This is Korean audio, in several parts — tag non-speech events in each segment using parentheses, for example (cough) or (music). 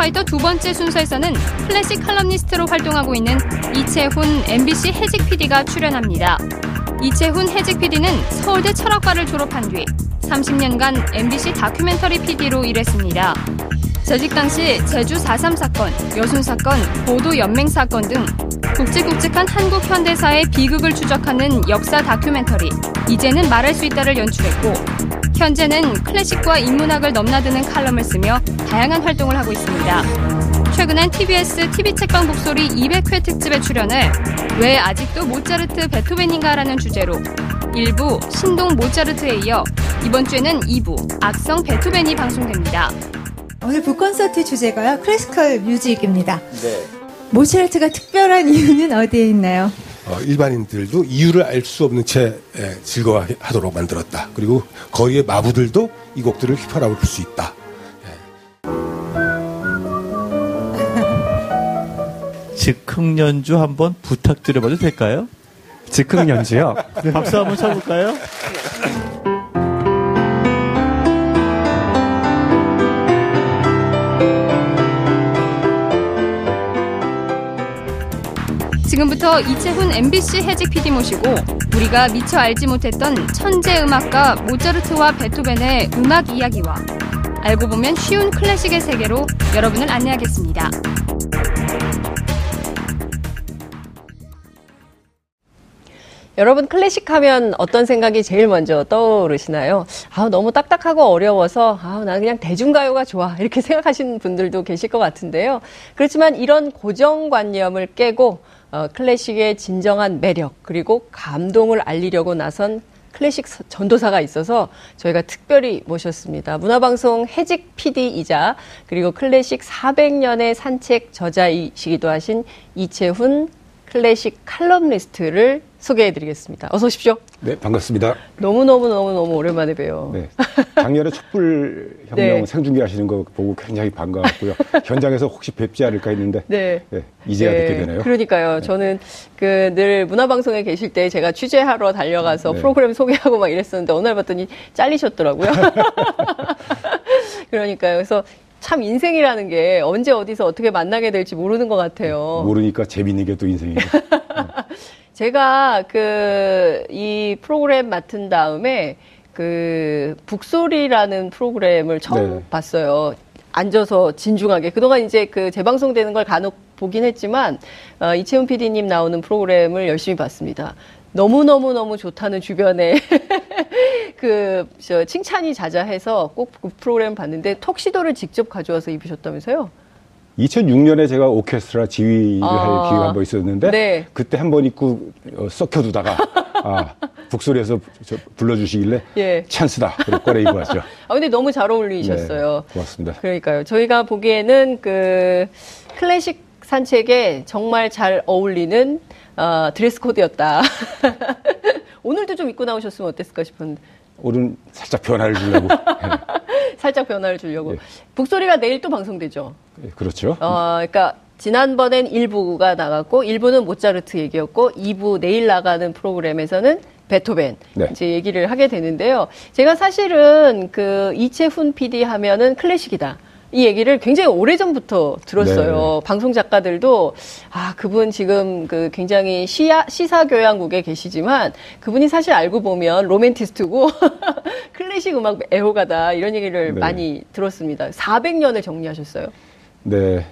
이슈파이터 두 번째 순서에서는 클래식 칼럼니스트로 활동하고 있는 이채훈 MBC 해직 PD가 출연합니다. 이채훈 해직 PD는 서울대 철학과를 졸업한 뒤 30년간 MBC 다큐멘터리 PD로 일했습니다. 재직 당시 제주 4.3 사건, 여순 사건, 보도 연맹 사건 등 굵직굵직한 한국 현대사의 비극을 추적하는 역사 다큐멘터리 이제는 말할 수 있다를 연출했고 현재는 클래식과 인문학을 넘나드는 칼럼을 쓰며 다양한 활동을 하고 있습니다. 최근엔 TBS TV 책방 북소리 200회 특집에 출연해 왜 아직도 모차르트 베토벤인가라는 주제로 1부 신동 모차르트에 이어 이번 주에는 2부 악성 베토벤이 방송됩니다. 오늘 북콘서트 주제가요. 클래시컬 뮤직입니다. 네. 모차르트가 특별한 이유는 어디에 있나요? 어, 일반인들도 이유를 알 수 없는 채 예, 즐거워하도록 만들었다. 그리고 거리의 마부들도 이 곡들을 휘파람을 불 수 있다. 예. 즉흥 연주 한번 부탁드려봐도 될까요? 즉흥 연주요? (laughs) 박수 한번 쳐볼까요? 지금부터 이채훈 MBC 해직 PD 모시고 우리가 미처 알지 못했던 천재 음악가 모차르트와 베토벤의 음악 이야기와 알고 보면 쉬운 클래식의 세계로 여러분을 안내하겠습니다. 여러분 클래식 하면 어떤 생각이 제일 먼저 떠오르시나요? 아, 너무 딱딱하고 어려워서 아, 나 그냥 대중가요가 좋아. 이렇게 (laughs) 생각하시는 분들도 계실 것 같은데요. 그렇지만 이런 고정관념을 깨고 어, 클래식의 진정한 매력 그리고 감동을 알리려고 나선 클래식 전도사가 있어서 저희가 특별히 모셨습니다. 문화방송 해직 PD이자 그리고 클래식 400년의 산책 저자이시기도 하신 이채훈 클래식 칼럼니스트를 소개해드리겠습니다. 어서 오십시오. 네, 반갑습니다. 너무 너무 너무 너무 오랜만에 봬요. 네. (laughs) 작년에 촛불 혁명 네. 생중계 하시는 거 보고 굉장히 반가웠고요. (laughs) 현장에서 혹시 뵙지 않을까 했는데. 네. 네 이제야 뵙게 네. 되네요. 그러니까요. 네. 저는 그 늘 문화방송에 계실 때 제가 취재하러 달려가서 네. 프로그램 소개하고 막 이랬었는데 어느 날 봤더니 잘리셨더라고요. (laughs) 그러니까요. 그래서 참 인생이라는 게 언제 어디서 어떻게 만나게 될지 모르는 것 같아요. 모르니까 재밌는 게 또 인생이죠. (laughs) 제가 그 이 프로그램 맡은 다음에 그 북소리라는 프로그램을 처음 네. 봤어요. 앉아서 진중하게 그동안 이제 그 재방송되는 걸 간혹 보긴 했지만 어, 이채훈 PD님 나오는 프로그램을 열심히 봤습니다. 너무 너무 너무 좋다는 주변에 (laughs) 그 칭찬이 자자해서 꼭 그 프로그램 봤는데 톡시도를 직접 가져와서 입으셨다면서요? 2006년에 제가 오케스트라 지휘를 아, 할 기회가 한 번 있었는데 네. 그때 한 번 입고 어, 썩혀두다가 아, 북소리에서 불러주시길래 예. 찬스다. 그리고 꺼내 입고 왔죠. (laughs) 아 근데 너무 잘 어울리셨어요. 네, 고맙습니다. 그러니까요. 저희가 보기에는 그 클래식 산책에 정말 잘 어울리는 어, 드레스 코드였다. (laughs) 오늘도 좀 입고 나오셨으면 어땠을까 싶었는데. 오늘 살짝 변화를 주려고. (laughs) 살짝 변화를 주려고. 예. 북소리가 내일 또 방송되죠. 예, 그렇죠. 어, 그러니까 지난번엔 1부가 나갔고 1부는 모차르트 얘기였고 2부 내일 나가는 프로그램에서는 베토벤 네. 이제 얘기를 하게 되는데요. 제가 사실은 그 이채훈 PD 하면은 클래식이다. 이 얘기를 굉장히 오래 전부터 들었어요. 네. 방송 작가들도 아 그분 지금 그 굉장히 시야, 시사 교양국에 계시지만 그분이 사실 알고 보면 로맨티스트고 (laughs) 클래식 음악 애호가다 이런 얘기를 네. 많이 들었습니다. 400년을 정리하셨어요. 네.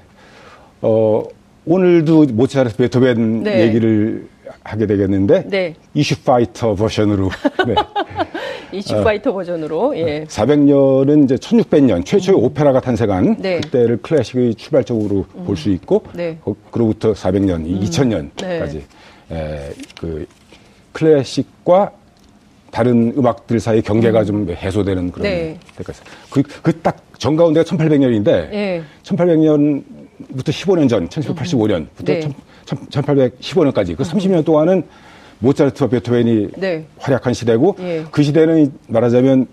어 오늘도 모차르트 베토벤 네. 얘기를 하게 되겠는데 네. 이슈 파이터 버전으로 (laughs) 네. 이슈 파이터 버전으로 예. 400년은 이제 1600년 최초의 음. 오페라가 탄생한 네. 그때를 클래식의 출발점으로 음. 볼수 있고 네. 어, 그로부터 400년, 음. 2000년까지 에, 그 클래식과 다른 음악들 사이 경계가 음. 좀 해소되는 그런 네. 그, 그 딱 정가운데가 1800년인데, 네. 1800년 부터 15년 전, 1785년부터 네. 1815년까지 그 30년 동안은 모차르트와 베토벤이 네. 활약한 시대고 예. 그 시대는 말하자면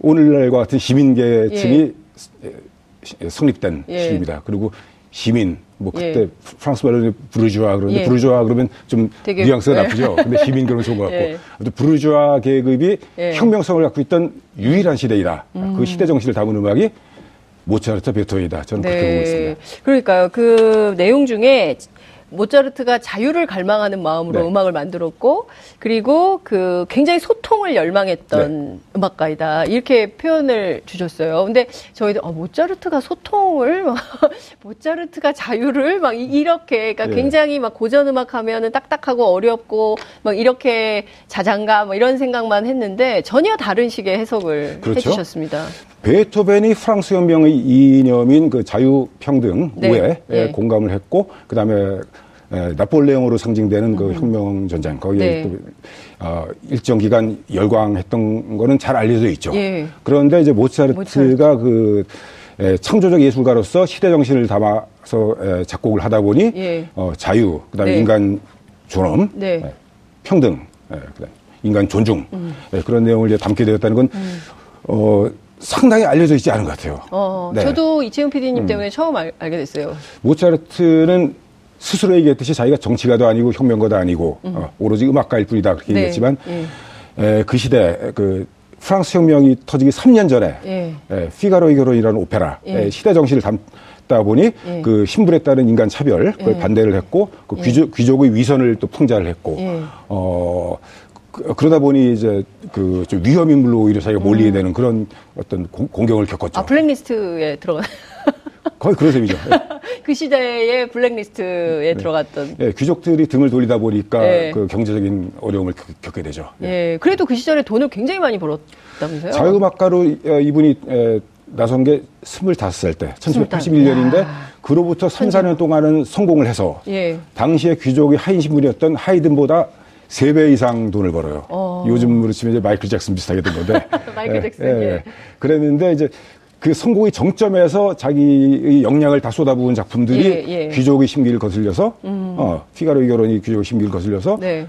오늘날과 같은 시민계층이 예. 성립된 예. 시기입니다. 그리고 시민 뭐 그때 예. 프랑스 말로 부르주아 그러는데 예. 부르주아 그러면 좀 되게, 뉘앙스가 예. 나쁘죠. 근데 시민 그런 좋은 것 같고 예. 부르주아 계급이 혁명성을 갖고 있던 유일한 시대이다. 음. 그 시대 정신을 담은 음악이 모차르트 베토이다. 저는 네. 그렇게 보고 있습니다. 그러니까요. 그 내용 중에 모차르트가 자유를 갈망하는 마음으로 네. 음악을 만들었고 그리고 그 굉장히 소통을 열망했던 네. 음악가이다 이렇게 표현을 주셨어요. 근데 저희도 어, 모차르트가 소통을 (laughs) 모차르트가 자유를 막 이렇게 그러니까 네. 굉장히 막 고전 음악 하면은 딱딱하고 어렵고 막 이렇게 자장가 뭐 이런 생각만 했는데 전혀 다른 식의 해석을 그렇죠? 해주셨습니다. 베토벤이 프랑스 혁명의 이념인 그 자유 평등 네. 우에 네. 공감을 했고 그다음에 에, 나폴레옹으로 상징되는 그 음. 혁명 전쟁 거기에 네. 또 어, 일정 기간 열광했던 거는 잘 알려져 있죠. 예. 그런데 이제 모차르트가 모차르트. 그 에, 창조적 예술가로서 시대 정신을 담아서 에, 작곡을 하다 보니 예. 어, 자유 그다음에 네. 인간 존엄 네. 에, 평등 에, 그다음 인간 존중 음. 에, 그런 내용을 이제 담게 되었다는 건 음. 어, 상당히 알려져 있지 않은 것 같아요. 어, 네. 저도 이채용 PD님 음. 때문에 처음 알, 게 됐어요. 모차르트는 스스로 얘기했듯이 자기가 정치가도 아니고 혁명가도 아니고 음. 어, 오로지 음악가일 뿐이다 그렇게 네. 얘기했지만 예. 에, 그 시대 그 프랑스 혁명이 터지기 3년 전에 예. 에, 피가로의 결혼이라는 오페라 예. 시대 정신을 담다 보니 예. 그 신분에 따른 인간 차별 그걸 예. 반대를 했고 그 예. 귀족, 귀족의 위선을 또 풍자를 했고 어 그, 그러다 보니 이제 그 좀 위험 인물로 오히려 자기가 몰리게 음. 되는 그런 어떤 공, 경을 겪었죠. 아 블랙리스트에 들어가. 거의 그런 셈이죠. (laughs) 그 시대의 블랙리스트에 네. 들어갔던. 예, 귀족들이 등을 돌리다 보니까 네. 그 경제적인 어려움을 겪게 되죠. 예. 예. 그래도 그 시절에 돈을 굉장히 많이 벌었다면서요? 자유음악가로 어, 이분이 에, 나선 게 25살 때, 1781년인데, 그로부터 3, 4년 동안은 성공을 해서, 예. 당시에 귀족의 하인 신분이었던 하이든보다 3배 이상 돈을 벌어요. 어. 요즘으로 치면 이제 마이클 잭슨 비슷하게 된 건데. (laughs) 마이클 예, 잭슨, 예, 예. 그랬는데 이제 그 성공의 정점에서 자기의 역량을 다 쏟아부은 작품들이 예, 예. 귀족의 심기를 거슬려서 음. 어, 피가로의 결혼이 귀족의 심기를 거슬려서 네.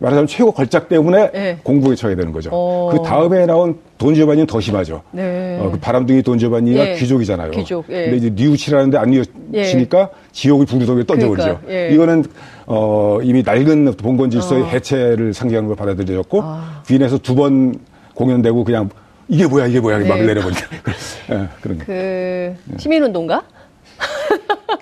말하자면 최고 걸작 때문에 네. 공부에 처해 되는 거죠. 어. 그 다음에 나온 돈지오바니는 더 심하죠. 네. 어, 그 바람둥이 돈지오바니가 예. 귀족이잖아요. 귀족. 예. 근데 이제 뉘우치라는데 안 뉘우치니까 예. 지옥의 불구덩이에 던져버리죠. 그러니까, 예. 이거는 어, 이미 낡은 봉건 질서의 어. 해체를 상징하는 걸 받아들여졌고 아. 빈에서 두 번 공연되고 그냥 이게 뭐야 이게 뭐야 네. 막 내려버리니까 (laughs) 네, 그런 거. 그 시민운동가?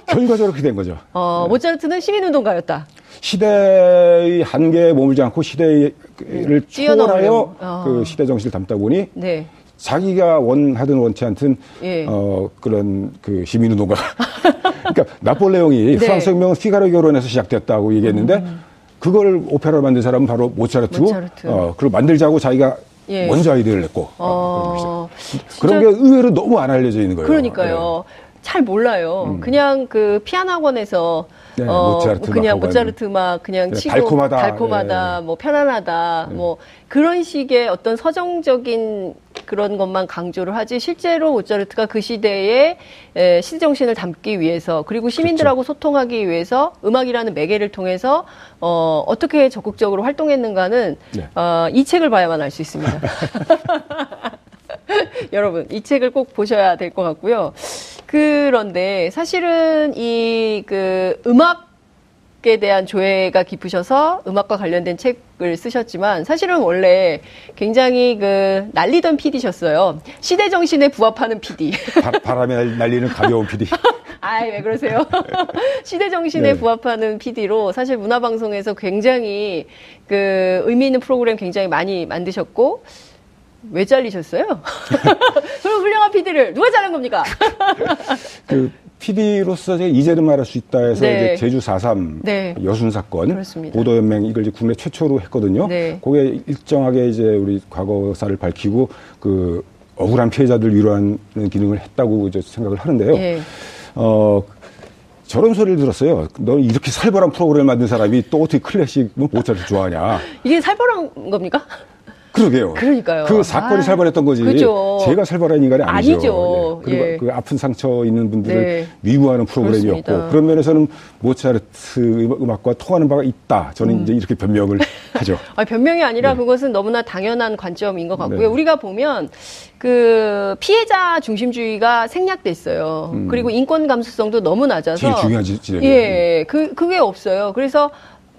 결과적으로 그렇게 된 거죠. 어, 모차르트는 시민운동가였다. 시대의 한계에 머물지 않고 시대를 네. 어. 그 시대 정신을 담다 보니 네. 자기가 원하든 원치 않든 예. 어 그런 그 시민운동가 (laughs) 그러니까 나폴레옹이 네. 프랑스 혁명은 피가로 결혼에서 시작됐다고 얘기했는데 음. 그걸 오페라로 만든 사람은 바로 모차르트고 모차르트. 어 그걸 만들자고 자기가 예. 먼저 아이디어를 냈고 어, 그런, 그런 게 의외로 너무 안 알려져 있는 거예요. 그러니까요. 네. 잘 몰라요. 음. 그냥 그 피아노 학원에서 네, 어 모차르트 그냥 모차르트 막 그냥 네, 치고 달콤하다, 달콤하다, 네. 뭐 편안하다, 네. 뭐 그런 식의 어떤 서정적인 그런 것만 강조를 하지 실제로 모차르트가 그 시대의 에, 시대 정신을 담기 위해서 그리고 시민들하고 그렇죠. 소통하기 위해서 음악이라는 매개를 통해서 어, 어떻게 적극적으로 활동했는가는 네. 어, 이 책을 봐야만 알 수 있습니다. (laughs) (laughs) 여러분 이 책을 꼭 보셔야 될 것 같고요. 그런데 사실은 이 그 음악 에 대한 조예가 깊으셔서 음악과 관련된 책을 쓰셨지만 사실은 원래 굉장히 그 날리던 PD셨어요. 시대 정신에 부합하는 PD. 바, 람에 날리는 가벼운 PD. (laughs) 아이, 왜 그러세요? (laughs) 시대 정신에 네. 부합하는 PD로 사실 문화방송에서 굉장히 그 의미 있는 프로그램 굉장히 많이 만드셨고 왜 잘리셨어요? (laughs) 그럼 훌륭한 PD를 누가 잘한 겁니까? (laughs) 그 PD로서 이제는 말할 수 있다 해서 네. 제주 4.3 네. 여순 사건 보도연맹 이걸 이제 국내 최초로 했거든요. 네. 거기에 일정하게 이제 우리 과거사를 밝히고 그 억울한 피해자들 위로하는 기능을 했다고 이제 생각을 하는데요. 네. 어, 저런 소리를 들었어요. 너 이렇게 살벌한 프로그램 만든 사람이 또 어떻게 클래식 모차르트 좋아하냐. 이게 살벌한 겁니까? 그러게요. 그러니까요. 그 사건이 아, 살벌했던 거지. 그죠. 제가 살벌한 인간이 아니죠. 아니죠. 예. 그리고 예. 그 아픈 상처 있는 분들을 네. 위무하는 프로그램이었고 그렇습니다. 그런 면에서는 모차르트 음악과 통하는 바가 있다. 저는 음. 이제 이렇게 변명을 (laughs) 하죠. 아, 변명이 아니라 네. 그것은 너무나 당연한 관점인 것 같고요. 네. 우리가 보면 그 피해자 중심주의가 생략돼 있어요. 음. 그리고 인권 감수성도 너무 낮아서 제일 중요한 지점. 예, 그 그게 없어요. 그래서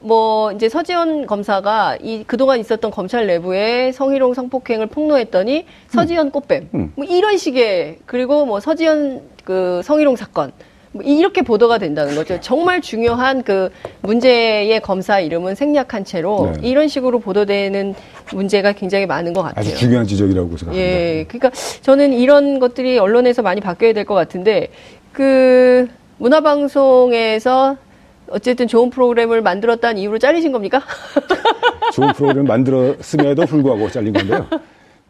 뭐 이제 서지현 검사가 이 그동안 있었던 검찰 내부에 성희롱 성폭행을 폭로했더니 서지현 꽃뱀 음. 뭐 이런 식의 그리고 뭐 서지현 그 성희롱 사건 뭐 이렇게 보도가 된다는 거죠. 정말 중요한 그 문제의 검사 이름은 생략한 채로 네. 이런 식으로 보도되는 문제가 굉장히 많은 것 같아요. 아주 중요한 지적이라고 생각합니다. 예, 그러니까 저는 이런 것들이 언론에서 많이 바뀌어야 될 것 같은데 그 문화방송에서 어쨌든 좋은 프로그램을 만들었다는 이유로 잘리신 겁니까? (laughs) 좋은 프로그램을 만들었음에도 불구하고 잘린 건데요.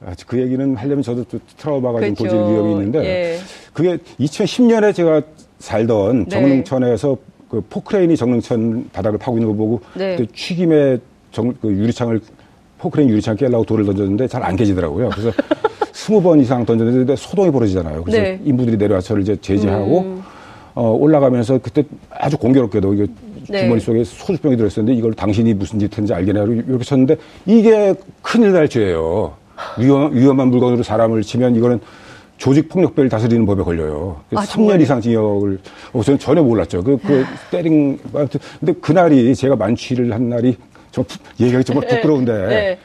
아, 그 얘기는 하려면 저도 좀 트라우마가 그렇죠. 좀 고질 위험이 있는데 예. 그게 2010년에 제가 살던 네. 정릉천에서 그 포크레인이 정릉천 바닥을 파고 있는 거 보고 네. 그때 취김에 정, 그 유리창을 포크레인 유리창 깨려고 돌을 던졌는데 잘 안 깨지더라고요. 그래서 (laughs) 스무 번 이상 던졌는데 소동이 벌어지잖아요. 그래서 네. 인부들이 내려와서 저를 이제 제지하고 음. 어, 올라가면서 그때 아주 공교롭게도 이게 네. 주머니 속에 소주병이 들어있었는데 이걸 당신이 무슨 짓 했는지 알겠냐 이렇게 쳤는데 이게 큰일 날 죄예요. 위험, 위험한 물건으로 사람을 치면 이거는 조직 폭력배를 다스리는 법에 걸려요. 아, 3년 이상 징역을 어, 저는 전혀 몰랐죠. 그, 그 때린 근데 그날이 제가 만취를 한 날이 좀 (laughs) 얘기하기 정말 네. (laughs) 부끄러운데 네.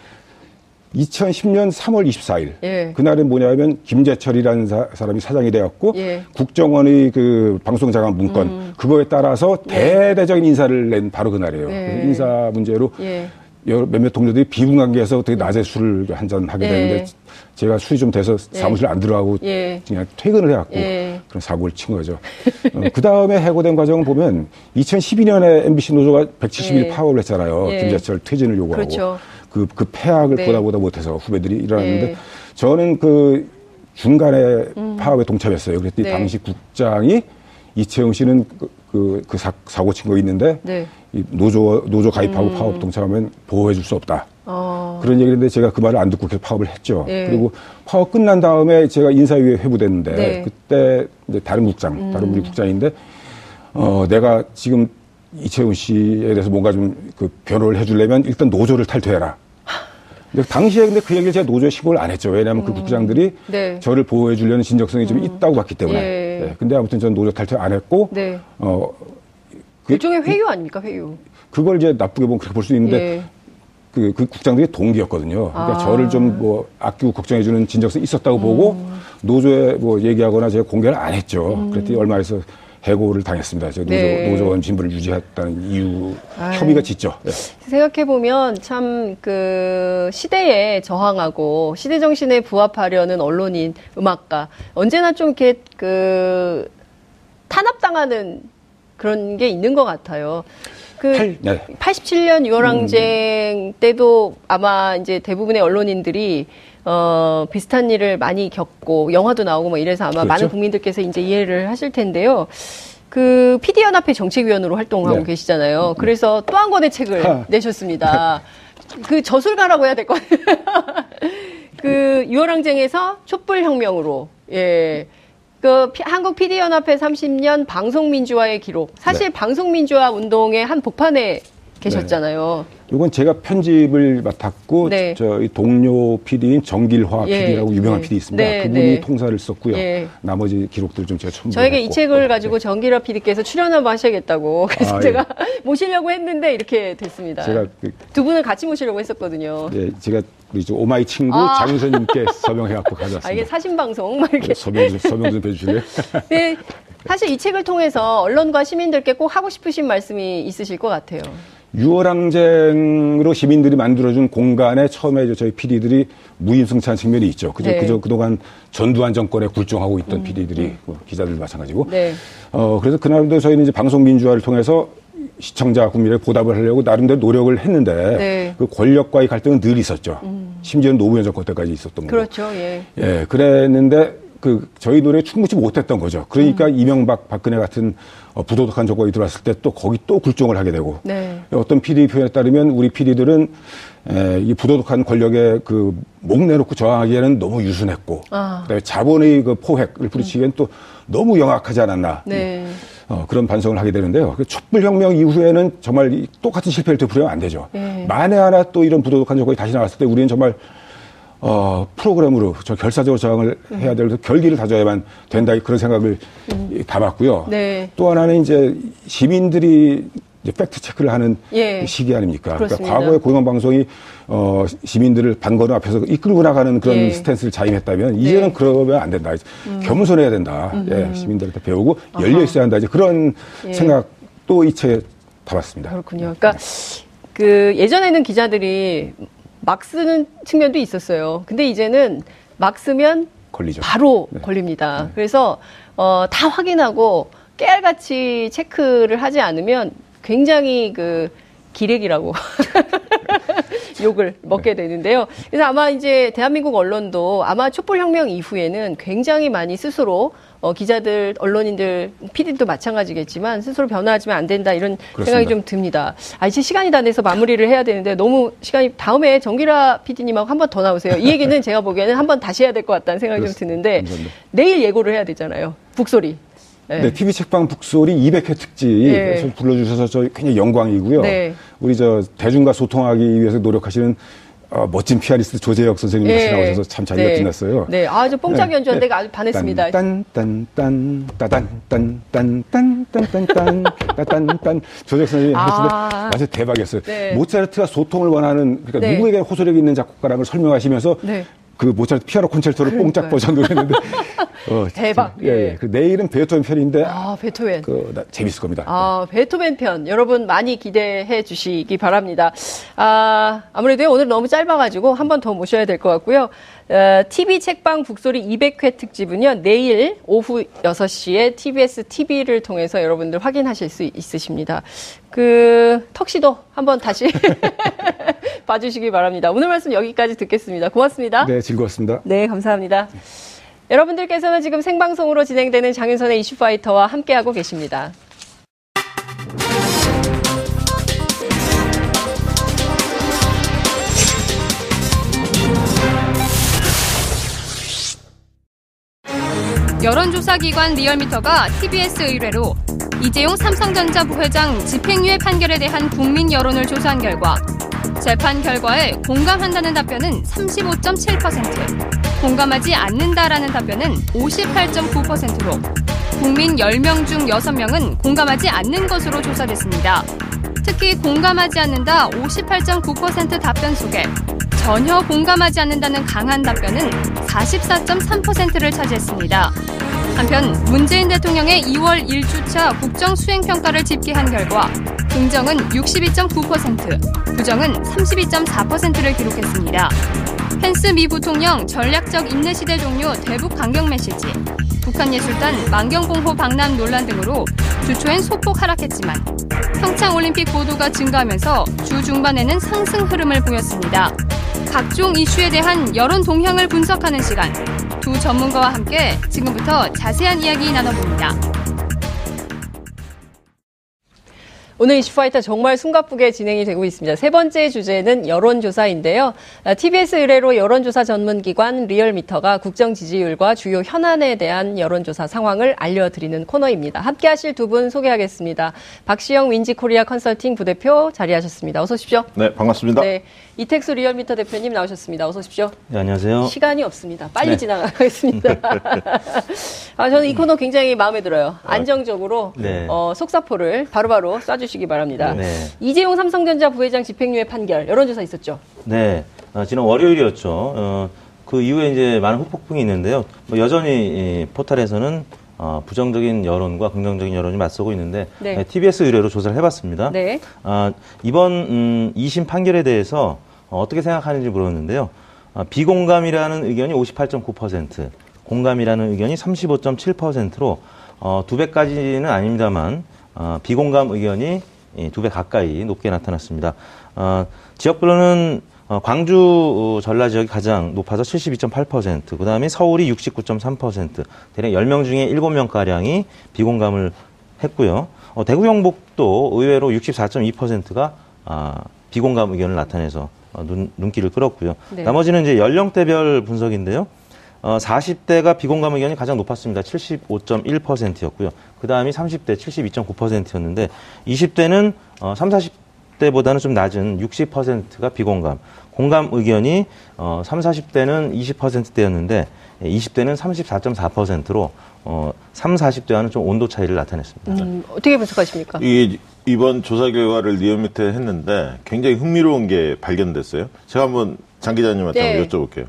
2010년 3월 24일 예. 그날은 뭐냐면 김재철이라는 사, 람이 사장이 되었고 예. 국정원의 그 방송장관 문건 음. 그거에 따라서 네. 대대적인 인사를 낸 바로 그날이에요. 예. 인사 문제로 예. 몇몇 동료들이 비분관계에서 되게 낮에 술을 한 잔 하게 예. 되는데 제가 술이 좀 돼서 예. 사무실 안 들어가고 그냥 퇴근을 해갖고 그런 사고를 친 거죠. 어, 그 다음에 해고된 과정을 보면 2012년에 MBC 노조가 170일 파업을 했잖아요. 김재철 퇴진을 요구하고. 그렇죠. 그, 그 폐악을 네. 보다 보다 못해서 후배들이 일어났는데 네. 저는 그 중간에 음. 파업에 동참했어요. 그랬더니 네. 당시 국장이 이채영 씨는 그, 그, 그 사, 사고 친 거 있는데 네. 이 노조, 노조 가입하고 음. 파업 동참하면 보호해 줄 수 없다. 어. 그런 얘기를 했는데 제가 그 말을 안 듣고 계속 파업을 했죠. 네. 그리고 파업 끝난 다음에 제가 인사위에 회부됐는데 네. 그때 이제 다른 국장, 음. 다른 우리 국장인데 어, 내가 지금 이채훈 씨에 대해서 뭔가 좀 그 변호를 해주려면 일단 노조를 탈퇴해라. 근데 당시에 근데 그 얘기를 제가 노조에 신고를 안 했죠. 왜냐하면 그 음. 그 국장들이 네. 저를 보호해 주려는 진정성이 좀 음. 있다고 봤기 때문에. 예. 네. 근데 아무튼 전 노조 탈퇴 안 했고. 네. 어, 그, 일종의 회유 아닙니까, 회유? 그걸 이제 나쁘게 보면 그렇게 볼 수 있는데. 예. 그, 그 국장들이 동기였거든요. 그러니까 아. 저를 좀 뭐 아끼고 걱정해주는 진정성이 있었다고 음. 보고 노조에 뭐 얘기하거나 제가 공개를 안 했죠. 음. 그랬더니 얼마 있어 해고를 당했습니다. 저 네. 노조, 원 진부를 유지했다는 이유 아유. 협의가 짙죠. 네. 생각해 보면 참 그 시대에 저항하고 시대 정신에 부합하려는 언론인, 음악가 언제나 좀 이렇게 그 탄압당하는 그런 게 있는 것 같아요. 그 8, 네. 87년 유월항쟁 음. 때도 아마 이제 대부분의 언론인들이 어, 비슷한 일을 많이 겪고 영화도 나오고 뭐 이래서 아마 그렇죠? 많은 국민들께서 이제 이해를 하실 텐데요. 그 PD연합회 정책위원으로 활동하고 네. 계시잖아요. 그래서 또 한 권의 책을 하. 내셨습니다. 그 저술가라고 해야 될 것 같아요. (laughs) 그 유월항쟁에서 촛불혁명으로 예. 그 한국 PD연합회 30년 방송민주화의 기록. 사실 네. 방송민주화 운동의 한 복판에 계셨잖아요. 네. 이건 제가 편집을 맡았고 네. 저희 동료 PD인 정길화 예. PD라고 유명한 예. PD 있습니다. 네. 그분이 네. 통사를 썼고요. 예. 나머지 기록들 좀 제가 첨부. 저에게 이 책을 네. 가지고 정길화 PD께서 출연 한번 하셔야겠다고 (laughs) 그래서 아, 예. 제가 모시려고 했는데 이렇게 됐습니다. 제가 그, 두 분을 같이 모시려고 했었거든요. 네, 제가 우리 오마이 친구 아. 장윤선님께 (laughs) 서명해갖고 가져왔습니다. 아, 이게 사신 방송 막 이렇게 서명 좀 서명 좀 해주실래요? (laughs) 네. 사실 이 책을 통해서 언론과 시민들께 꼭 하고 싶으신 말씀이 있으실 것 같아요. 유월항쟁으로 시민들이 만들어준 공간에 처음에 저희 PD들이 무임승차한 측면이 있죠. 그저, 네. 그저 그동안 전두환 정권에 굴종하고 있던 음. PD들이 음. 뭐 기자들 마찬가지고. 네. 어, 그래서 그날도 저희는 이제 방송 민주화를 통해서 시청자 국민에게 보답을 하려고 나름대로 노력을 했는데 네. 그 권력과의 갈등은 늘 있었죠. 음. 심지어는 노무현 정권 때까지 있었던 거죠. 그렇죠. 예. 예. 그랬는데 그 저희 노래에 충분치 못했던 거죠. 그러니까 음. 이명박 박근혜 같은 어, 부도덕한 정권이 들어왔을 때 또 거기 또 굴종을 하게 되고 네. 어떤 PD 표현에 따르면 우리 PD들은 에, 이 부도덕한 권력에 그 목 내놓고 저항하기에는 너무 유순했고 아. 그다음에 자본의 그 포획을 부딪히기엔 음. 또 너무 영악하지 않았나 네. 어, 그런 반성을 하게 되는데요. 그 촛불혁명 이후에는 정말 똑같은 실패를 되풀이하면 안 되죠. 네. 만에 하나 또 이런 부도덕한 정권이 다시 나왔을 때 우리는 정말 어, 프로그램으로 저 결사적으로 저항을 음. 해야 될 결기를 다져야만 된다 그런 생각을 음. 담았고요. 네. 또 하나는 이제 시민들이 이제 fact check를 하는 예. 시기 아닙니까? 그러니까. 그러니까 과거에 공영 방송이 어, 시민들을 반걸음 앞에서 이끌고 나가는 그런 예. 스탠스를 자임했다면 네. 이제는 그러면 안 된다. 음. 겸손해야 된다. 음. 예, 시민들한테 배우고 아하. 열려 있어야 한다. 이제 그런 예. 생각도 이 책에 담았습니다. 그렇군요. 그러니까 그 예전에는 기자들이 막 쓰는 측면도 있었어요. 근데 이제는 막 쓰면 걸리죠. 바로 네. 걸립니다. 네. 그래서 어, 다 확인하고 깨알같이 체크를 하지 않으면 굉장히 그 기레기라고 (laughs) 욕을 먹게 되는데요. 그래서 아마 이제 대한민국 언론도 아마 촛불혁명 이후에는 굉장히 많이 스스로 어, 기자들, 언론인들, PD도 마찬가지겠지만 스스로 변화하지만 안 된다 이런 그렇습니다. 생각이 좀 듭니다. 아, 이제 시간이 다 돼서 마무리를 해야 되는데 너무 시간이 다음에 정기라 PD님하고 한 번 더 나오세요. 이 얘기는 제가 보기에는 한 번 다시 해야 될 것 같다는 생각이 그렇습니다. 좀 드는데 감사합니다. 내일 예고를 해야 되잖아요. 북소리. 네. 네, TV 책방 북소리 200회 특집 네. 불러주셔서 저 굉장히 영광이고요. 네. 우리 저 대중과 소통하기 위해서 노력하시는 어, 멋진 피아니스트 조재혁 선생님 같이 네. 나오셔서 참 자기가 네. 빛났어요. 네, 아주 뽕짝 연주한데 네. 아주 반했습니다. 딴딴딴 따단 딴딴딴딴딴딴 따단딴 조재혁 선생님이 아. 아주 대박이었어요. 네. 모차르트가 소통을 원하는 그러니까 네. 누구에게 호소력이 있는 작곡가라는 걸 설명하시면서 네. 그 모차르트 피아노 콘체르토를. 뽕짝 버전으로 했는데 (laughs) 어, 대박. 예, 예. 그 내일은 베토벤 편인데 아, 베토벤. 그 나, 재밌을 겁니다. 아, 베토벤 편 여러분 많이 기대해 주시기 바랍니다. 아, 아무래도 오늘 너무 짧아 가지고 한 번 더 모셔야 될 것 같고요. 어, TV 책방 북소리 200회 특집은요. 내일 오후 6시에 TBS TV를 통해서 여러분들 확인하실 수 있으십니다. 그 턱시도 한번 다시 (laughs) 봐주시기 바랍니다. 오늘 말씀 여기까지 듣겠습니다. 고맙습니다. 네, 즐거웠습니다. 네, 감사합니다. 여러분들께서는 지금 생방송으로 진행되는 장윤선의 이슈파이터와 함께하고 계십니다. 여론조사기관 리얼미터가 TBS 의뢰로 이재용 삼성전자 부회장 집행유예 판결에 대한 국민 여론을 조사한 결과 재판 결과에 공감한다는 답변은 35.7%, 공감하지 않는다라는 답변은 58.9%로 국민 10명 중 6명은 공감하지 않는 것으로 조사됐습니다. 특히 공감하지 않는다 58.9% 답변 속에 전혀 공감하지 않는다는 강한 답변은 44.3%를 차지했습니다. 한편 문재인 대통령의 2월 1주차 국정 수행평가를 집계한 결과 긍정은 62.9%, 부정은 32.4%를 기록했습니다. 펜스 미 부통령 전략적 인내시대 종료 대북 강경 메시지, 북한 예술단 만경공호 방남 논란 등으로 주초엔 소폭 하락했지만 평창올림픽 보도가 증가하면서 주 중반에는 상승 흐름을 보였습니다. 각종 이슈에 대한 여론 동향을 분석하는 시간. 두 전문가와 함께 지금부터 자세한 이야기 나눠봅니다. 오늘 이슈파이터 정말 숨가쁘게 진행이 되고 있습니다. 세 번째 주제는 여론조사인데요. TBS 아, 의뢰로 여론조사 전문기관 리얼미터가 국정 지지율과 주요 현안에 대한 여론조사 상황을 알려드리는 코너입니다. 함께 하실 두 분 소개하겠습니다. 박시영 윈지코리아 컨설팅 부대표 자리하셨습니다. 어서 오십시오. 네, 반갑습니다. 네, 이택수 리얼미터 대표님 나오셨습니다. 어서 오십시오. 네, 안녕하세요. 시간이 없습니다. 빨리 네. 지나가겠습니다. (laughs) 아, 저는 이 코너 굉장히 마음에 들어요. 아, 안정적으로 네. 어, 속사포를 바로바로 쏴주시기 바랍니다. 네. 이재용 삼성전자 부회장 집행유예 판결 여론조사 있었죠? 네, 어, 지난 월요일이었죠. 어, 그 이후에 이제 많은 후폭풍이 있는데요. 뭐 여전히 포탈에서는 어, 부정적인 여론과 긍정적인 여론이 맞서고 있는데 네. TBS 의뢰로 조사를 해봤습니다. 네. 어, 이번 음, 2심 판결에 대해서 어, 떻게 생각하는지 물었는데요. 어, 비공감이라는 의견이 58.9%, 공감이라는 의견이 35.7%로 어, 두 배까지는 아닙니다만 어, 비공감 의견이 두배 가까이 높게 나타났습니다. 어, 지역별로는 어, 광주 어, 전라 지역이 가장 높아서 72.8%, 그 다음에 서울이 69.3%, 대략 10명 중에 7명가량이 비공감을 했고요. 어, 대구 경북도 의외로 64.2%가 아, 비공감 의견을 나타내서 어, 눈, 눈길을 끌었고요. 네. 나머지는 이제 연령대별 분석인데요. 어, 40대가 비공감 의견이 가장 높았습니다. 75.1%였고요. 그 다음이 30대 72.9%였는데 20대는 어, 3, 40 40대보다는 좀 낮은 60%가 비공감. 공감 의견이 어, 3, 40대는 20%대였는데 20대는 34.4%로 어, 3, 40대와는 좀 온도 차이를 나타냈습니다. 음, 어떻게 분석하십니까? 이 이번 조사 결과를 리얼미터 했는데 굉장히 흥미로운 게 발견됐어요. 제가 한번 장 기자님한테 네. 한번 여쭤볼게요.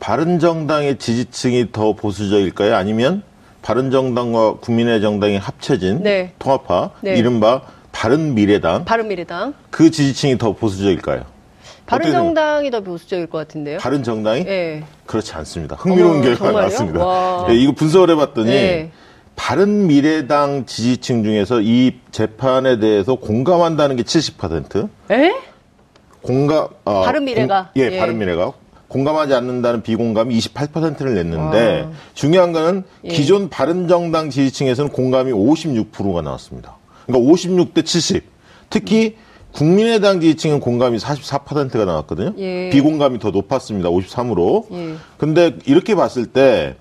바른정당의 지지층이 더 보수적일까요? 아니면 바른정당과 국민의 정당이 합쳐진 네. 통합파 네. 이른바 바른미래당 바른미래당 그 지지층이 더 보수적일까요? 바른정당이 더 보수적일 것 같은데요. 바른정당이? 네. 그렇지 않습니다. 흥미로운 어머, 결과가 나왔습니다. 네, 이거 분석을 해봤더니 네. 바른 미래당 지지층 중에서 이 재판에 대해서 공감한다는 게 70%. 에? 공감. 어, 바른 미래가. 공, 예, 예, 바른 미래가 공감하지 않는다는 비공감이 28%를 냈는데 와. 중요한 거는 예. 기존 바른정당 지지층에서는 공감이 56%가 나왔습니다. 그러니까 56 대 70. 특히 음. 국민의당 지지층은 공감이 44%가 나왔거든요. 예. 비공감이 더 높았습니다. 53으로. 예. 근데 이렇게 봤을 때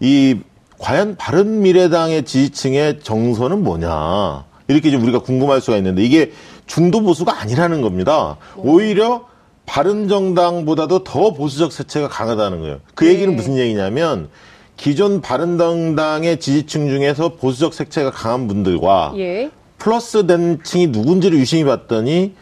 이 과연 바른 미래당의 지지층의 정서는 뭐냐. 이렇게 좀 우리가 궁금할 수가 있는데 이게 중도 보수가 아니라는 겁니다. 오히려 바른 정당보다도 더 보수적 세체가 강하다는 거예요. 그 네. 얘기는 무슨 얘기냐면 기존 바른정당의 지지층 중에서 보수적 색채가 강한 분들과 예. 플러스 된 층이 누군지를 유심히 봤더니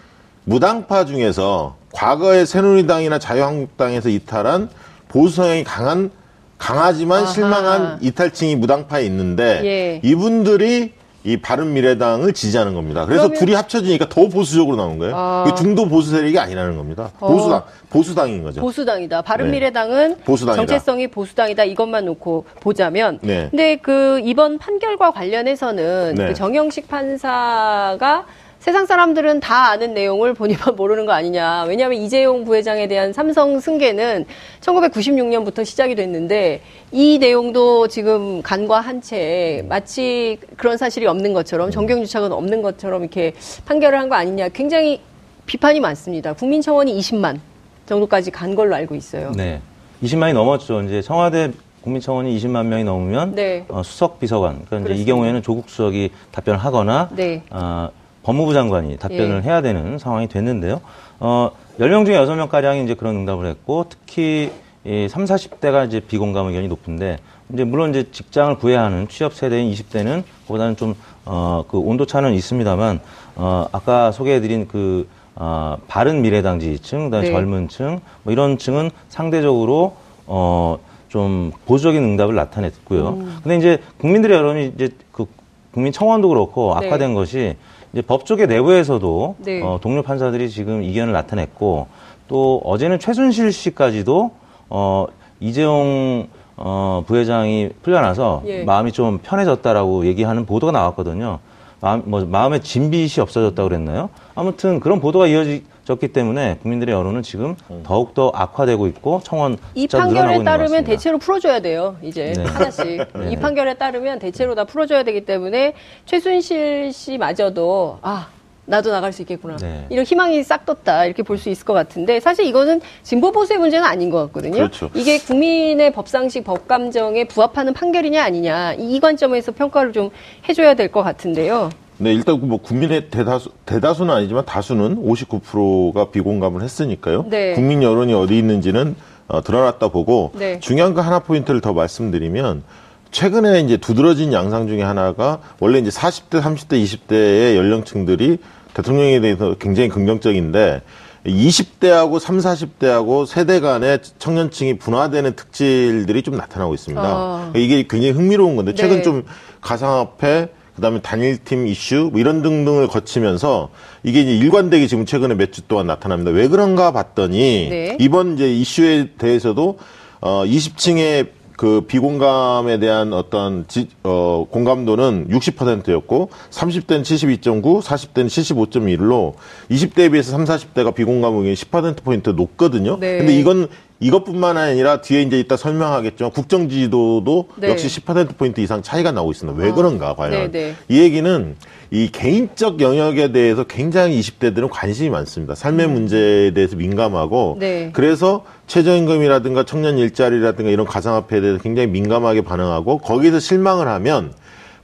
무당파 중에서 과거의 새누리당이나 자유한국당에서 이탈한 보수 성향이 강한 강하지만 아하. 실망한 이탈층이 무당파에 있는데 예. 이분들이 이 바른미래당을 지지하는 겁니다. 그래서 그러면... 둘이 합쳐지니까 더 보수적으로 나온 거예요. 아... 중도 보수 세력이 아니라는 겁니다. 어... 보수당, 보수당인 거죠. 보수당이다. 바른미래당은 네. 보수당이다. 정체성이 보수당이다. 이것만 놓고 보자면. 네. 근데 그 이번 판결과 관련해서는 네. 그 정영식 판사가 세상 사람들은 다 아는 내용을 본인만 (laughs) 모르는 거 아니냐. 왜냐하면 이재용 부회장에 대한 삼성 승계는 1996년부터 시작이 됐는데 이 내용도 지금 간과한 채 마치 그런 사실이 없는 것처럼 정경유착은 없는 것처럼 이렇게 판결을 한 거 아니냐. 굉장히 비판이 많습니다. 국민청원이 20만 정도까지 간 걸로 알고 있어요. 네. 20만이 넘었죠. 이제 청와대 국민청원이 20만 명이 넘으면 네. 어, 수석 비서관, 그러니까 이제 이 경우에는 조국 수석이 답변을 하거나 네. 어, 법무부 장관이 답변을 예. 해야 되는 상황이 됐는데요. 어, 10명 중에 6명가량이 이제 그런 응답을 했고, 특히 이 3, 40대가 이제 비공감 의견이 높은데, 이제 물론 이제 직장을 구해야 하는 취업 세대인 20대는 그보다는 좀, 어, 그 온도 차는 있습니다만, 어, 아까 소개해 드린 그, 어, 바른 미래당 지지층, 그다음에 네. 젊은 층, 뭐 이런 층은 상대적으로, 어, 좀 보수적인 응답을 나타냈고요. 음. 근데 이제 국민들의 여론이 이제 그 국민 청원도 그렇고 악화된 네. 것이 이제 법조계 내부에서도 네. 어, 동료 판사들이 지금 이견을 나타냈고 또 어제는 최순실 씨까지도 어, 이재용 어, 부회장이 풀려나서 예. 마음이 좀 편해졌다라고 얘기하는 보도가 나왔거든요. 마음, 뭐, 마음에 진빛이 없어졌다고 그랬나요? 아무튼 그런 보도가 이어 졌기 때문에 국민들의 여론은 지금 음. 더욱더 악화되고 있고 청원 이 판결에 따르면 대체로 풀어줘야 돼요. 이제 네. 하나씩. (laughs) 네. 이 판결에 따르면 대체로 다 풀어줘야 되기 때문에 최순실 씨마저도 아 나도 나갈 수 있겠구나. 네. 이런 희망이 싹 떴다. 이렇게 볼 수 있을 것 같은데 사실 이거는 진보 보수의 문제는 아닌 것 같거든요. 그렇죠. 이게 국민의 법상식, 법감정에 부합하는 판결이냐 아니냐 이 관점에서 평가를 좀 해줘야 될 것 같은데요. 네, 일단 뭐 국민의 대다수 대다수는 아니지만 다수는 59%가 비공감을 했으니까요. 네. 국민 여론이 어디 있는지는 어, 드러났다 보고 네. 중요한 거 하나 포인트를 더 말씀드리면 최근에 이제 두드러진 양상 중에 하나가 원래 이제 40대, 30대, 20대의 연령층들이 대통령에 대해서 굉장히 긍정적인데 20대하고 3, 40대하고 세대 간의 청년층이 분화되는 특질들이 좀 나타나고 있습니다. 아. 이게 굉장히 흥미로운 건데 최근 네. 좀 가상화폐 그다음에 단일팀 이슈 뭐 이런 등등을 거치면서 이게 이제 일관되게 지금 최근에 몇 주 동안 나타납니다. 왜 그런가 봤더니 네. 이번 이제 이슈에 대해서도 어 20층의 그 비공감에 대한 어떤 지, 어, 공감도는 60%였고 30대는 72.9, 40대는 75.1로 20대에 비해서 30, 40대가 비공감 의견이 10%포인트 높거든요. 네. 근데 이건 이것뿐만 아니라 뒤에 이제 이따 설명하겠지만 국정 지지도도 네. 역시 10%포인트 이상 차이가 나오고 있습니다. 왜 아. 그런가, 과연. 네, 네. 이 얘기는 이 개인적 영역에 대해서 굉장히 20대들은 관심이 많습니다. 삶의 음. 문제에 대해서 민감하고 네. 그래서 최저임금이라든가 청년 일자리라든가 이런 가상화폐에 대해서 굉장히 민감하게 반응하고 거기서 실망을 하면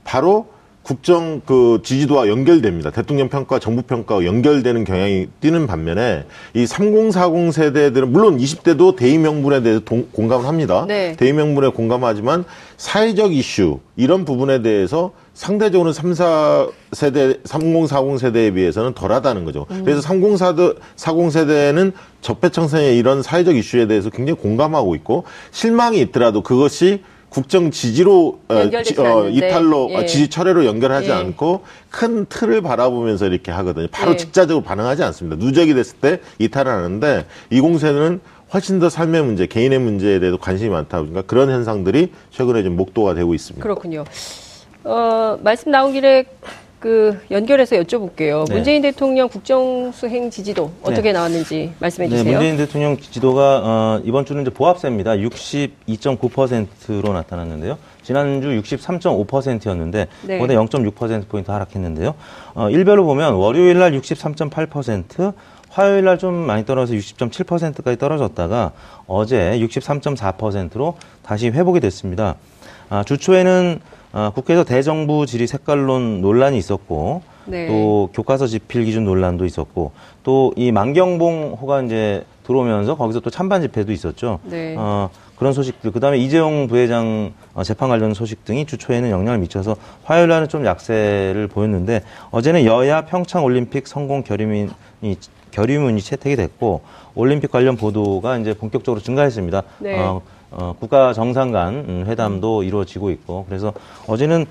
바로 국정 그 지지도와 연결됩니다. 대통령 평가, 정부 평가와 연결되는 경향이 뛰는 반면에 이 3040 세대들은 물론 20대도 대의 명분에 대해서 동, 공감을 합니다. 네. 대의 명분에 공감하지만 사회적 이슈 이런 부분에 대해서 상대적으로 3, 4세대, 3040 세대에 비해서는 덜 하다는 거죠. 음. 그래서 3040 세대는 적폐청산의 이런 사회적 이슈에 대해서 굉장히 공감하고 있고 실망이 있더라도 그것이 국정 지지로 어, 어, 이탈로 예. 지지 철회로 연결하지 예. 않고 큰 틀을 바라보면서 이렇게 하거든요. 바로 예. 직자적으로 반응하지 않습니다. 누적이 됐을 때 이탈을 하는데 이 공세는 훨씬 더 삶의 문제, 개인의 문제에 대해서 관심이 많다 보니까 그런 현상들이 최근에 좀 목도가 되고 있습니다. 그렇군요. 어, 말씀 나온 길에 그 연결해서 여쭤볼게요. 네. 문재인 대통령 국정 수행 지지도 어떻게 네. 나왔는지 말씀해 네, 주세요. 네, 문재인 대통령 지지도가 어, 이번 주는 이제 보합세입니다. 62.9%로 나타났는데요. 지난주 63.5%였는데 네. 거기다 0.6% 포인트 하락했는데요. 어, 일별로 보면 월요일 날 63.8%, 화요일 날 좀 많이 떨어져서 60.7%까지 떨어졌다가 어제 63.4%로 다시 회복이 됐습니다. 아, 주초에는 어, 국회에서 대정부 질의 색깔론 논란이 있었고 네. 또 교과서 집필 기준 논란도 있었고 또 이 만경봉 호가 이제 들어오면서 거기서 또 찬반 집회도 있었죠. 네. 어, 그런 소식들 그다음에 이재용 부회장 어, 재판 관련 소식 등이 주초에는 영향을 미쳐서 화요일 날은 좀 약세를 보였는데 어제는 여야 평창 올림픽 성공 결의문이 결의문이 채택이 됐고 올림픽 관련 보도가 이제 본격적으로 증가했습니다. 네. 어, 어, 국가 정상 간 음, 회담도 이루어지고 있고 그래서 어제는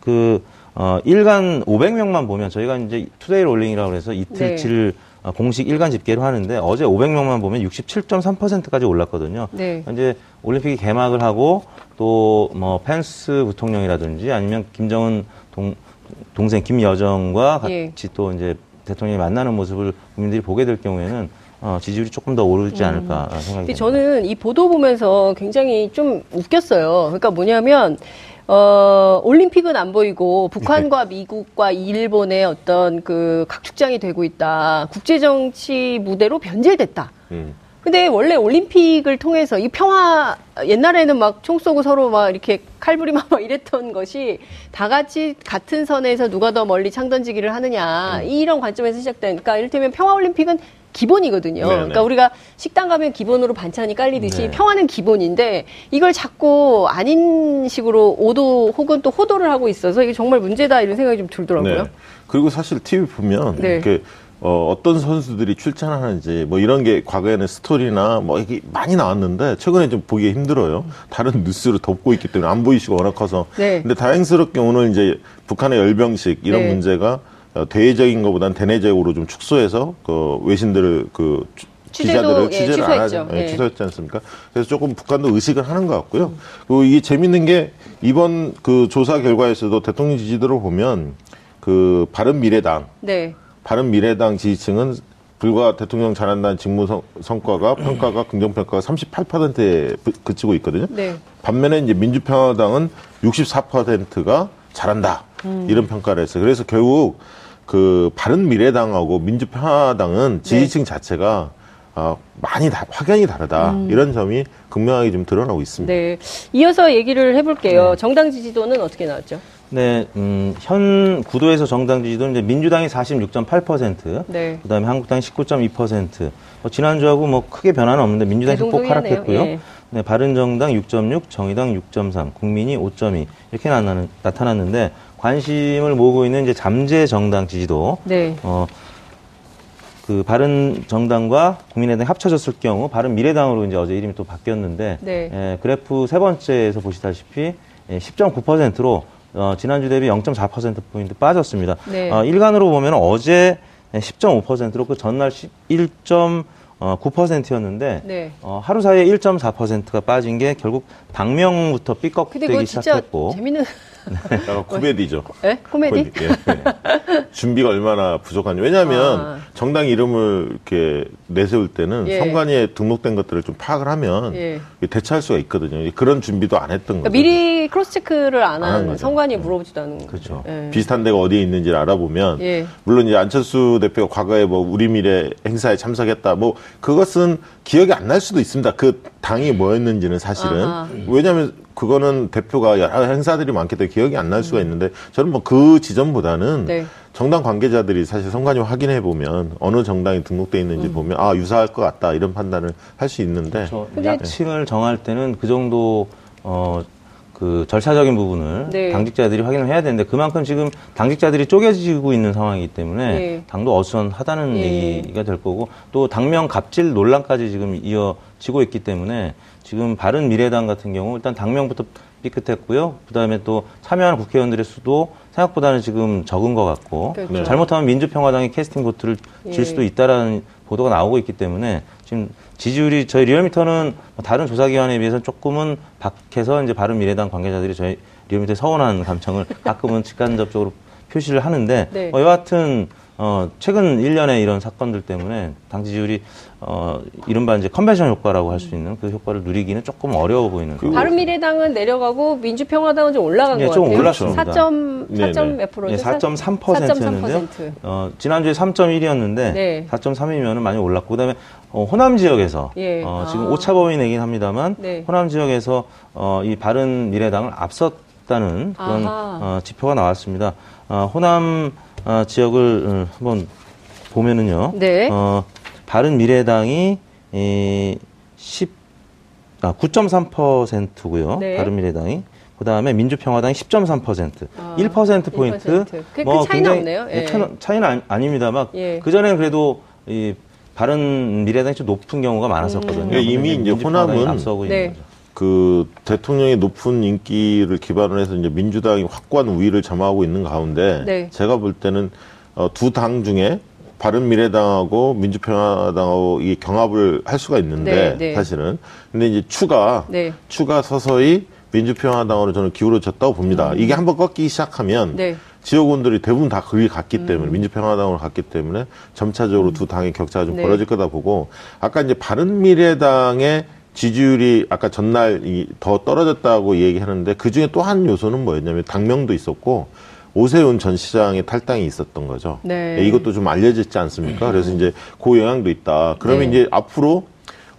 그 어, 일간 500명만 보면 저희가 이제 two-day rolling이라고 해서 이틀치를 네. 어, 공식 일간 집계로 하는데 어제 500명만 보면 67.3%까지 올랐거든요. 네. 이제 올림픽이 개막을 하고 또 뭐 펜스 부통령이라든지 아니면 김정은 동, 동생 김여정과 예. 같이 예. 또 이제 대통령이 만나는 모습을 국민들이 보게 될 경우에는 어, 지지율이 조금 더 오르지 않을까 음. 생각이 듭니다. 저는 이 보도 보면서 굉장히 좀 웃겼어요. 그러니까 뭐냐면 어, 올림픽은 안 보이고 북한과 네. 미국과 일본의 어떤 그 각축장이 되고 있다. 국제 정치 무대로 변질됐다. 음. 근데 원래 올림픽을 통해서 이 평화 옛날에는 막 총 쏘고 서로 막 이렇게 칼부림하고 이랬던 것이 다 같이 같은 선에서 누가 더 멀리 창 던지기를 하느냐 음. 이런 관점에서 시작된 그러니까 이를테면 평화 올림픽은 기본이거든요. 네네. 그러니까 우리가 식당 가면 기본으로 반찬이 깔리듯이 네. 평화는 기본인데 이걸 자꾸 아닌 식으로 오도 혹은 또 호도를 하고 있어서 이게 정말 문제다 이런 생각이 좀 들더라고요. 네. 그리고 사실 TV 보면 네. 이렇게 어, 어떤 선수들이 출전하는지 뭐 이런 게 과거에는 스토리나 뭐 이게 많이 나왔는데 최근에 좀 보기 힘들어요. 다른 뉴스로 덮고 있기 때문에 안 보이시고 워낙 커서. 네. 근데 다행스럽게 오늘 이제 북한의 열병식 이런 네. 문제가 어, 대외적인 것보다는 대내적으로 좀 축소해서 그 외신들을 그 기자들을 예, 취재를 안 하죠. 예, 예. 취소했지 않습니까? 그래서 조금 북한도 의식을 하는 것 같고요. 음. 그리고 이게 재밌는 게 이번 그 조사 결과에서도 대통령 지지도를 보면 그 바른 미래당, 네. 바른 미래당 지지층은 불과 대통령 잘한다는 직무 성, 성과가 평가가 긍정 평가가 38%에 그치고 있거든요. 네. 반면에 이제 민주평화당은 64%가 잘한다 음. 이런 평가를 했어요. 그래서 결국 그 바른 미래당하고 민주평화당은 지지층 네. 자체가 어, 많이 다, 확연히 다르다 음. 이런 점이 극명하게 좀 드러나고 있습니다. 네, 이어서 얘기를 해볼게요. 네. 정당 지지도는 어떻게 나왔죠? 네, 음, 현 구도에서 정당 지지도는 이제 민주당이 46.8%, 네. 그다음에 한국당이 19.2%. 뭐 지난주하고 뭐 크게 변화는 없는데 민주당이 소폭 하락했고요. 예. 네, 바른정당 6.6, 정의당 6.3, 국민이 5.2 이렇게 나타났는데 관심을 모으고 있는 이제 잠재 정당 지지도. 네. 어, 그 바른 정당과 국민의당 합쳐졌을 경우 바른 미래당으로 이제 어제 이름이 또 바뀌었는데 네. 예, 그래프 세 번째에서 보시다시피 예, 10.9%로 어, 지난주 대비 0.4% 포인트 빠졌습니다. 네. 어, 일간으로 보면 어제 10.5%로 그 전날 11. 9%였는데 네. 어, 하루 사이에 1.4%가 빠진 게 결국 당명부터 삐걱대기 시작했고 재밌는 약간 코미디죠. 네? 코미디? 코미디. 예, 예. 준비가 얼마나 부족한지. 왜냐하면 아. 정당 이름을 이렇게 내세울 때는 예. 선관위에 등록된 것들을 좀 파악을 하면 예. 대처할 수가 있거든요. 그런 준비도 안 했던 그러니까 거죠. 미리 cross check를 안한 선관위에 예. 물어보지도 않은 그렇죠. 예. 비슷한 데가 어디에 있는지를 알아보면 물론 이제 안철수 대표가 과거에 뭐 우리 미래 행사에 참석했다 뭐 그것은 기억이 안 날 수도 있습니다. 그 당이 뭐였는지는 사실은. 아하. 왜냐하면 그거는 대표가 여러 행사들이 많기 때문에 기억이 안 날 수가 있는데 저는 뭐 그 지점보다는 네. 정당 관계자들이 사실 선관위 확인해 보면 어느 정당이 등록돼 있는지 음. 보면 아 유사할 것 같다 이런 판단을 할 수 있는데 그렇죠. 약칭을 정할 때는 그 정도 어. 그 절차적인 부분을 네. 당직자들이 확인을 해야 되는데 그만큼 지금 당직자들이 쪼개지고 있는 상황이기 때문에 네. 당도 어수선하다는 네. 얘기가 될 거고 또 당명 갑질 논란까지 지금 이어지고 있기 때문에 지금 바른 미래당 같은 경우 일단 당명부터 삐끗했고요. 그다음에 또 참여하는 국회의원들의 수도 생각보다는 지금 적은 것 같고 그렇죠. 잘못하면 민주평화당이 캐스팅 보트를 질 예. 수도 있다라는 보도가 나오고 있기 때문에 지금 지지율이 저희 리얼미터는 뭐 다른 조사기관에 비해서 조금은 밖에서 이제 바른 미래당 관계자들이 저희 리얼미터에 서운한 감정을 가끔은 직간접적으로 표시를 하는데 네. 뭐 여하튼 어, 최근 일련의 이런 사건들 때문에 당 지지율이 어, 이른바 이제 컨벤션 효과라고 할 수 있는 그 효과를 누리기는 조금 어려워 보이는. 그 바른미래당은 내려가고 민주평화당은 좀 올라간 네, 것좀 같아요. 올랐습니다. 4.4몇 네, 프로죠? 네, 4.3%였는데요. 어, 지난주에 3.1이었는데 네. 4.3이면 많이 올랐고 그다음에 어, 호남 지역에서 예. 어, 지금 아. 오차범위내긴 합니다만 네. 호남 지역에서 어, 이 바른 미래당을 앞섰다는 그런 어, 지표가 나왔습니다. 어, 호남 어, 지역을 어, 한번 보면은요. 네. 어, 바른 미래당이 이 10, 아, 9.3%고요. 네. 바른 미래당이. 그 다음에 민주평화당이 10.3%, 아, 1% 포인트. 1%. 뭐 차이는 없네요. 예. 차이는 아니, 닙니다 예. 그 전에는 그래도 이 바른 미래당이 좀 높은 경우가 많았었거든요. 음. 이미 이제 호남은 앞서고 네. 있는 거죠. 그 대통령의 높은 인기를 기반으로 해서 이제 민주당이 확고한 우위를 점하고 있는 가운데 네. 제가 볼 때는 어, 두 당 중에 바른미래당하고 민주평화당하고 이 경합을 할 수가 있는데 네, 네. 사실은 근데 이제 추가 네. 추가 서서히 민주평화당으로 저는 기울어졌다고 봅니다. 음. 이게 한번 꺾이기 시작하면 네. 지역원들이 대부분 다 거기 갔기 때문에 음. 민주평화당으로 갔기 때문에 점차적으로 두 당의 격차가 좀 네. 벌어질 거다 보고 아까 이제 바른미래당의 지지율이 아까 전날 더 떨어졌다고 얘기하는데 그 중에 또 한 요소는 뭐였냐면 당명도 있었고 오세훈 전 시장의 탈당이 있었던 거죠. 네. 이것도 좀 알려졌지 않습니까? 그래서 (clears throat) 이제 그 영향도 있다. 그러면 네. 이제 앞으로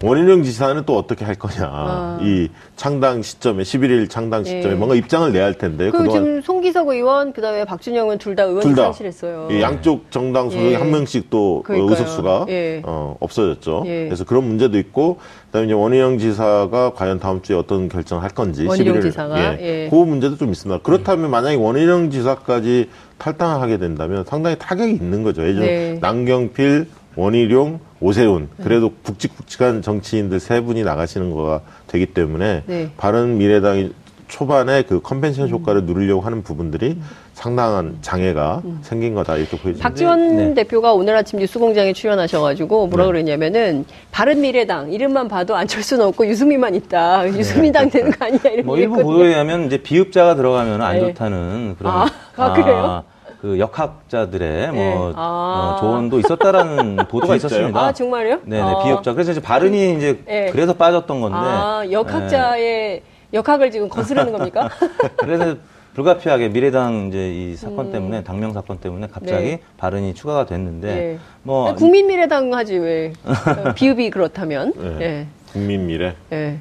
원희룡 지사는 또 어떻게 할 거냐. 아. 이 창당 시점에 11일 창당 시점에 네. 뭔가 입장을 내야 할 텐데. 그 지금 송기석 의원 그다음에 박준영은 둘 다 의원 상실했어요. 양쪽 정당 소속이 예. 한 명씩 또 그러니까요. 의석수가 예. 어, 없어졌죠. 예. 그래서 그런 문제도 있고 그다음에 이제 원희룡 지사가 과연 다음 주에 어떤 결정을 할 건지 원희룡 11일, 지사가 예. 예. 그 문제도 좀 있습니다. 그렇다면 만약에 원희룡 지사까지 탈당을 하게 된다면 상당히 타격이 있는 거죠. 예전 네. 남경필 원희룡, 오세훈 네. 그래도 굵직굵직한 정치인들 세 분이 나가시는 거가 되기 때문에 네. 바른 미래당이 초반에 그 컨벤션 음. 효과를 누리려고 하는 부분들이 음. 상당한 장애가 음. 생긴 거다 이렇게 보여집니다. 박지원 네. 대표가 오늘 아침 뉴스공장에 출연하셔가지고 뭐라 네. 그랬냐면은 바른 미래당 이름만 봐도 안철수는 없고 유승민만 있다. 네. 유승민당 되는 거 아니야 이렇게. 뭐 일부 보도에 의하면 이제 비읍자가 들어가면 안 네. 좋다는 그런. 아, 아 그래요? 아, 그 역학자들의 뭐 네. 아. 어, 조언도 있었다라는 (laughs) 보도가 있었습니다. 아 정말요? 네네 아. 비역자. 그래서 이제 발언이 이제 네. 그래서 빠졌던 건데. 아 역학자의 네. 역학을 지금 거스르는 겁니까? (laughs) 그래서 불가피하게 미래당 이제 이 사건 음. 때문에 당명 사건 때문에 갑자기 네. 발언이 추가가 됐는데 네. 뭐 국민 미래당 하지 왜 (laughs) 비읍이 그렇다면? 네. 네. 국민 미래. 네.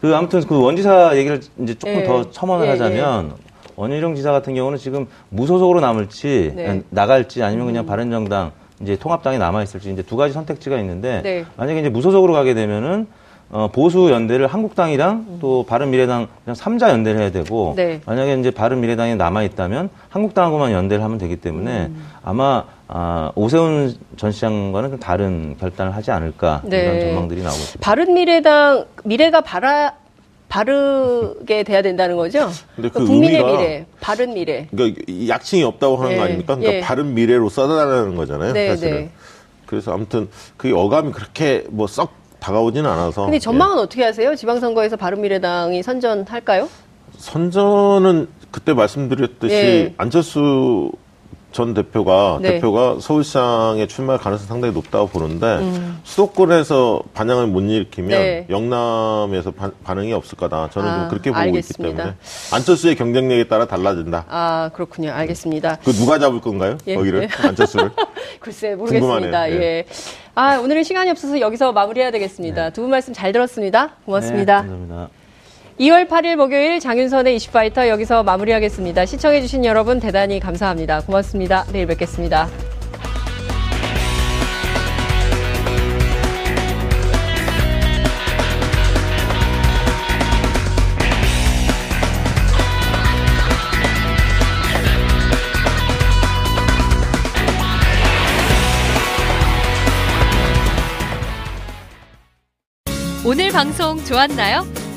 그 아무튼 그 원지사 얘기를 이제 조금 네. 더 첨언을 네, 하자면 원희룡 지사 같은 경우는 지금 무소속으로 남을지 네. 나갈지 아니면 그냥 음. 바른정당 이제 통합당이 남아 있을지 이제 두 가지 선택지가 있는데 네. 만약에 이제 무소속으로 가게 되면은 어, 보수 연대를 한국당이랑 음. 또 바른미래당 그냥 삼자 연대를 해야 되고 네. 만약에 이제 바른미래당이 남아 있다면 한국당하고만 연대를 하면 되기 때문에 음. 아마 아, 오세훈 전 시장과는 좀 다른 결단을 하지 않을까 네. 이런 전망들이 나오고 있습니다. 바른미래당 미래가 바라 바르게 돼야 된다는 거죠. 근데 그 국민의 미래, 바른 미래. 그러니까 약칭이 없다고 하는 네. 거 아닙니까? 그러니까 예. 바른 미래로 써달라는 거잖아요. 네, 사실은. 네. 그래서 아무튼 그 어감이 그렇게 뭐 썩 다가오지는 않아서. 근데 전망은 예. 어떻게 하세요? 지방선거에서 바른미래당이 선전할까요? 선전은 그때 말씀드렸듯이 예. 안철수 전 대표가 네. 대표가 서울시장에 출마할 가능성이 상당히 높다고 보는데 음. 수도권에서 반향을 못 일으키면 네. 영남에서 바, 반응이 없을 거다. 저는 아, 좀 그렇게 보고 알겠습니다. 있기 때문에 안철수의 경쟁력에 따라 달라진다. 아 그렇군요. 알겠습니다. 그 누가 잡을 건가요? 예, 거기를 예. (laughs) 안철수를? 글쎄 모르겠습니다. 예. 예. 아 오늘은 시간이 없어서 여기서 마무리해야 되겠습니다. 네. 두분 말씀 잘 들었습니다. 고맙습니다. 네, 감사합니다. 2월 8일 목요일 장윤선의 이슈파이터 여기서 마무리하겠습니다. 시청해주신 여러분 대단히 감사합니다. 고맙습니다. 내일 뵙겠습니다. 오늘 방송 좋았나요?